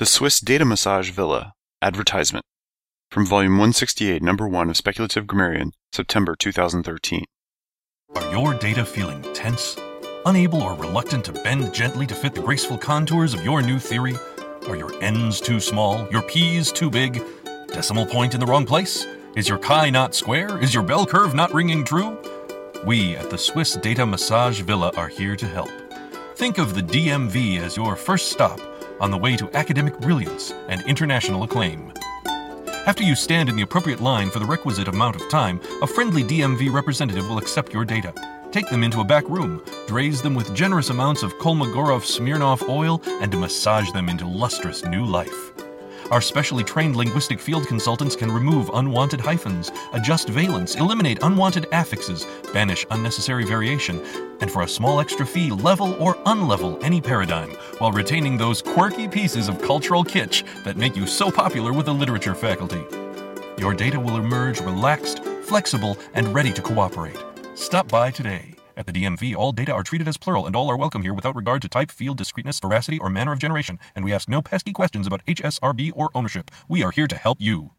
The Swiss Data Massage Villa Advertisement from Volume 168, Number 1 of Speculative Grammarian, September 2013. Are your data feeling tense? Unable or reluctant to bend gently to fit the graceful contours of your new theory? Are your n's too small, your p's too big? Decimal point in the wrong place? Is your chi not square? Is your bell curve not ringing true? We at the Swiss Data Massage Villa are here to help. Think of the DMV as your first stop on the way to academic brilliance and international acclaim. After you stand in the appropriate line for the requisite amount of time, a friendly DMV representative will accept your data. Take them into a back room, draze them with generous amounts of Kolmogorov Smirnov oil, and massage them into lustrous new life. Our specially trained linguistic field consultants can remove unwanted hyphens, adjust valence, eliminate unwanted affixes, banish unnecessary variation, and for a small extra fee, level or unlevel any paradigm while retaining those quirky pieces of cultural kitsch that make you so popular with the literature faculty. Your data will emerge relaxed, flexible, and ready to cooperate. Stop by today. At the DMV, all data are treated as plural and all are welcome here without regard to type, field, discreteness, veracity, or manner of generation, and we ask no pesky questions about HSRB or ownership. We are here to help you.